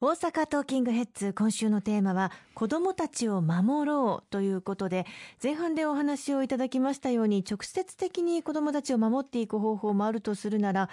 大阪トーキングヘッズ今週のテーマは子どもたちを守ろうということで前半でお話をいただきましたように直接的に子どもたちを守っていく方法もあるとするなら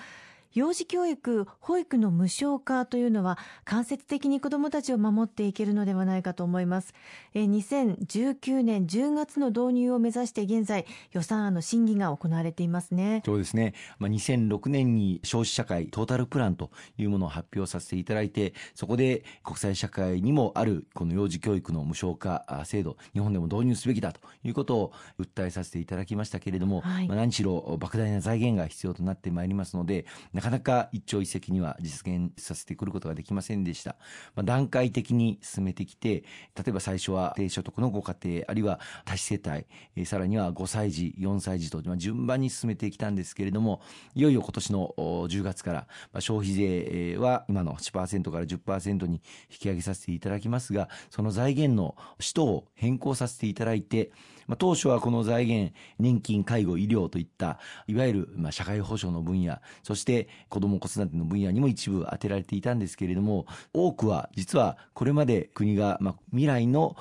幼児教育、保育の無償化というのは間接的に子どもたちを守っていけるのではないかと思います。え2019年10月の導入を目指して現在予算案の審議が行われていますね。そうですね。まあ、2006年に少子社会トータルプランというものを発表させていただいて、そこで国際社会にもあるこの幼児教育の無償化制度、日本でも導入すべきだということを訴えさせていただきましたけれども、はい、まあ、何しろ莫大な財源が必要となってまいりますので、なかなか一朝一夕には実現させてくることができませんでした。まあ、段階的に進めてきて、例えば最初は低所得のご家庭、あるいは多子世帯、え、さらには5歳児、4歳児と、まあ、順番に進めてきたんですけれども、いよいよ今年の10月から、まあ、消費税は今の8%から10%に引き上げさせていただきますが、その財源の使途を変更させていただいて、まあ、当初はこの財源、年金、介護、医療といった、いわゆるまあ社会保障の分野、そして子ども子育ての分野にも一部当てられていたんですけれども、多くは実はこれまで国がまあ未来の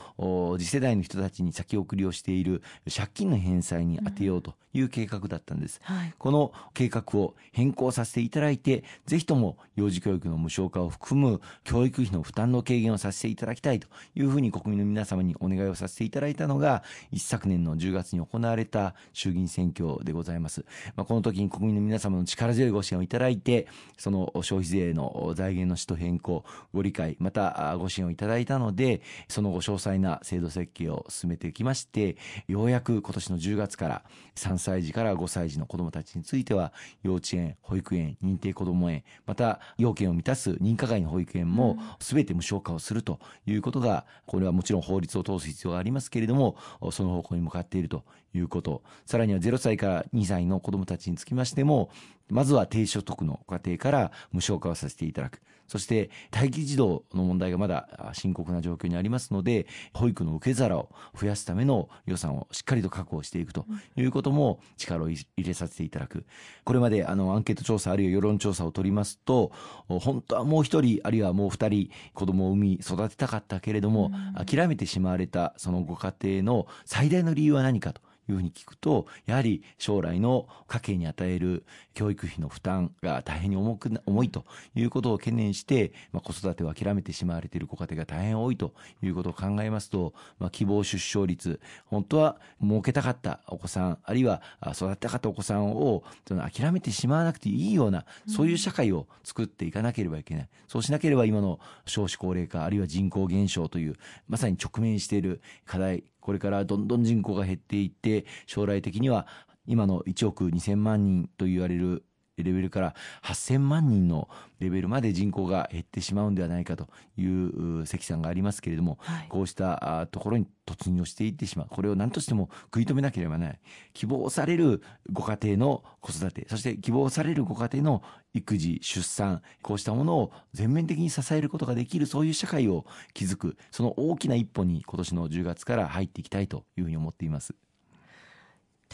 次世代の人たちに先送りをしている借金の返済に充てようという計画だったんです。うんはい、この計画を変更させていただいて、ぜひとも幼児教育の無償化を含む教育費の負担の軽減をさせていただきたいというふうに国民の皆様にお願いをさせていただいたのが、一昨年の10月に行われた衆議院選挙でございます。まあ、この時に国民の皆様の力強いご支援をいただいて、その消費税の財源の使途変更、ご理解、またご支援をいただいたので、その後詳細な制度設計を進めてきまして、ようやく今年の10月から3歳児から5歳児の子どもたちについては、幼稚園、保育園、認定こども園、また要件を満たす認可外の保育園も全て無償化をするということが、これはもちろん法律を通す必要がありますけれども、その方向に向かっているということ。さらには0歳から2歳の子どもたちにつきましても、まずは低所得の家庭から無償化をさせていただく。そして待機児童の問題がまだ深刻な状況にありますので、保育の受け皿を増やすための予算をしっかりと確保していくということも力を入れさせていただく。これまであのアンケート調査あるいは世論調査を取りますと、本当はもう一人あるいはもう二人子供を産み育てたかったけれども、諦めてしまわれたそのご家庭の最大の理由は何かと。いうふうに聞くと、やはり将来の家計に与える教育費の負担が大変に重く、重いということを懸念して、まあ、子育てを諦めてしまわれているご家庭が大変多いということを考えますと、まあ、希望出生率、本当は設けたかったお子さん、あるいは育てたかったお子さんをその諦めてしまわなくていいような、そういう社会を作っていかなければいけない。そうしなければ今の少子高齢化、あるいは人口減少という、まさに直面している課題、これからどんどん人口が減っていって、将来的には今の1億2000万人と言われるレベルから8000万人のレベルまで人口が減ってしまうんではないかという積算がありますけれども、はい、こうしたところに突入をしていってしまう。これを何としても食い止めなければならない。希望されるご家庭の子育て、そして希望されるご家庭の育児、出産、こうしたものを全面的に支えることができる、そういう社会を築く、その大きな一歩に今年の10月から入っていきたいというふうに思っています。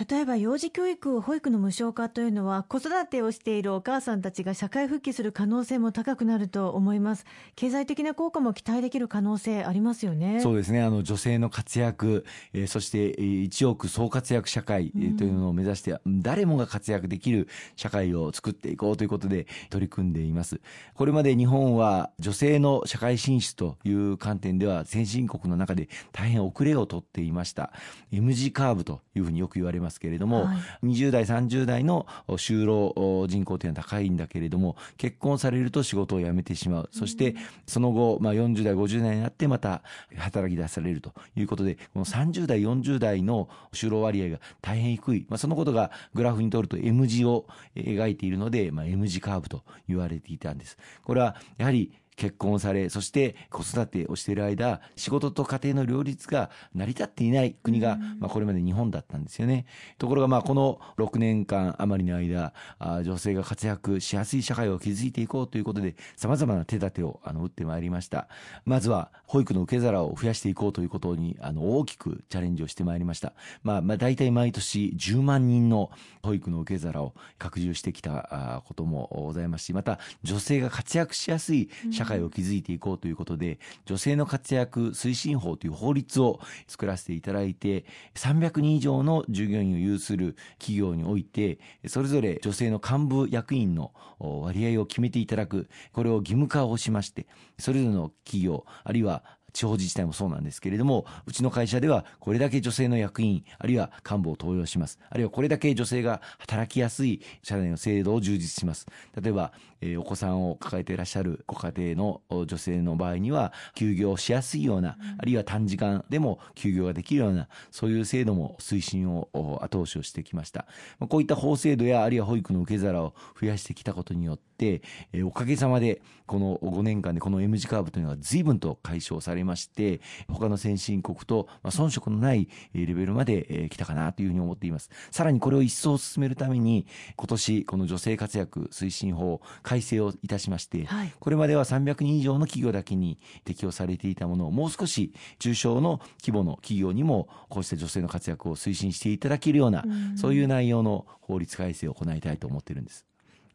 例えば幼児教育、保育の無償化というのは子育てをしているお母さんたちが社会復帰する可能性も高くなると思います。経済的な効果も期待できる可能性ありますよね。そうですね。あの女性の活躍、えー、そして一億総活躍社会、えー、というのを目指して、うん、誰もが活躍できる社会を作っていこうということで取り組んでいます。これまで日本は女性の社会進出という観点では先進国の中で大変遅れをとっていました。M 字カーブというふうによく言われますけれども、はい、20代、30代の就労人口というのは高いんだけれども、結婚されると仕事を辞めてしまう。そして、その後、まあ、40代、50代になってまた働き出されるということで、この30代、40代の就労割合が大変低い。まあ、そのことがグラフにとると M 字を描いているので、まあ、M 字カーブと言われていたんです。これは、やはり結婚され、そして子育てをしている間、仕事と家庭の両立が成り立っていない国が、まあこれまで日本だったんですよね。ところがまあこの6年間余りの間、女性が活躍しやすい社会を築いていこうということで、様々な手立てをあの打ってまいりました。まずは保育の受け皿を増やしていこうということに、あの大きくチャレンジをしてまいりました。まあまあ大体毎年10万人の保育の受け皿を拡充してきたこともございますし、また女性が活躍しやすい社会会を築いていこうということで、女性の活躍推進法という法律を作らせていただいて、300人以上の従業員を有する企業において、それぞれ女性の幹部役員の割合を決めていただく、これを義務化をしまして、それぞれの企業、あるいは地方自治体もそうなんですけれども、うちの会社ではこれだけ女性の役員、あるいは幹部を登用します。あるいはこれだけ女性が働きやすい社内の制度を充実します。例えば、え、お子さんを抱えていらっしゃるご家庭の女性の場合には、休業しやすいような、あるいは短時間でも休業ができるような、そういう制度も推進を後押しをしてきました。こういった法制度や、あるいは保育の受け皿を増やしてきたことによって、え、おかげさまで、この5年間でこの M 字カーブというのは随分と解消されまして、他の先進国と、まあ、遜色のないレベルまで来たかなというふうに思っています。さらにこれを一層進めるために、今年この女性活躍推進法改正をいたしまして、はい、これまでは300人以上の企業だけに適用されていたものをもう少し中小の規模の企業にもこうした女性の活躍を推進していただけるような、うそういう内容の法律改正を行いたいと思っているんです。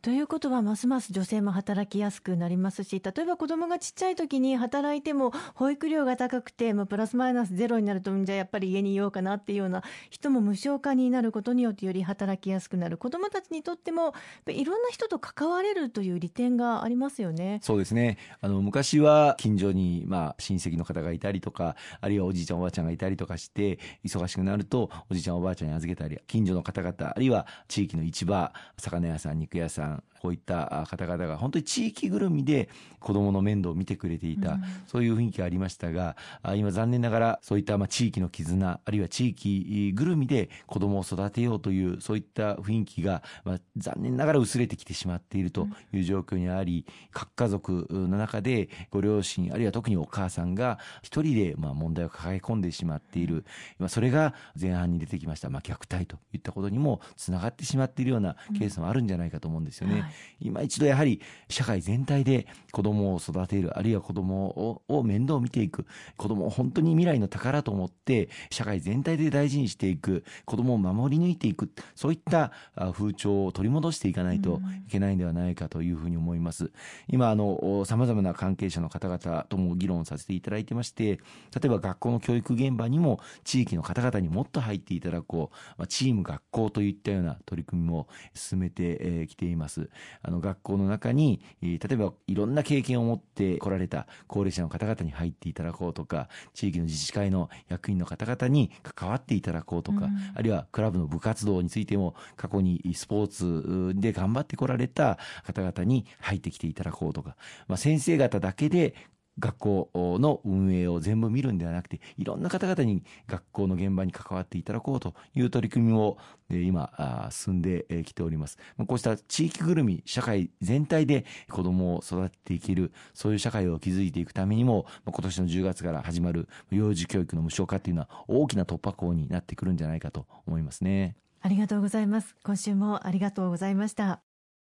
ということはますます女性も働きやすくなりますし例えば子どもがちっちゃい時に働いても保育料が高くてもうプラスマイナスゼロになるとじゃあやっぱり家にいようかなっていうような人も無償化になることによってより働きやすくなる子どもたちにとってもいろんな人と関われるという利点がありますよね。そうですねあの昔は近所に、まあ、親戚の方がいたりとかあるいはおじいちゃんおばあちゃんがいたりとかして忙しくなるとおじいちゃんおばあちゃんに預けたり近所の方々あるいは地域の市場魚屋さん肉屋さんこういった方々が本当に地域ぐるみで子どもの面倒を見てくれていた、うん、そういう雰囲気がありましたが今残念ながらそういったまあ地域の絆あるいは地域ぐるみで子どもを育てようというそういった雰囲気がまあ残念ながら薄れてきてしまっているという状況にあり、各家族の中でご両親あるいは特にお母さんが一人でまあ問題を抱え込んでしまっている、まあ、それが前半に出てきました、まあ、虐待といったことにもつながってしまっているようなケースもあるんじゃないかと思うんですよね。うんはい今一度やはり社会全体で子供を育てる、あるいは子供を面倒を見ていく、子供を本当に未来の宝と思って社会全体で大事にしていく、子供を守り抜いていく、そういった風潮を取り戻していかないといけないんではないかというふうに思います。今、あの、様々な関係者の方々とも議論させていただいてまして、例えば学校の教育現場にも地域の方々にもっと入っていただこう、チーム学校といったような取り組みも進めてきています。あの学校の中に、例えばいろんな経験を持って来られた高齢者の方々に入っていただこうとか、地域の自治会の役員の方々に関わっていただこうとか、うん、あるいはクラブの部活動についても過去にスポーツで頑張って来られた方々に入ってきていただこうとか、まあ、先生方だけで学校の運営を全部見るんではなくて、いろんな方々に学校の現場に関わっていただこうという取り組みを今進んできております。こうした地域ぐるみ、社会全体で子供を育てていける、そういう社会を築いていくためにも、今年の10月から始まる幼児教育の無償化というのは大きな突破口になってくるんじゃないかと思いますね。ありがとうございます。今週もありがとうございました。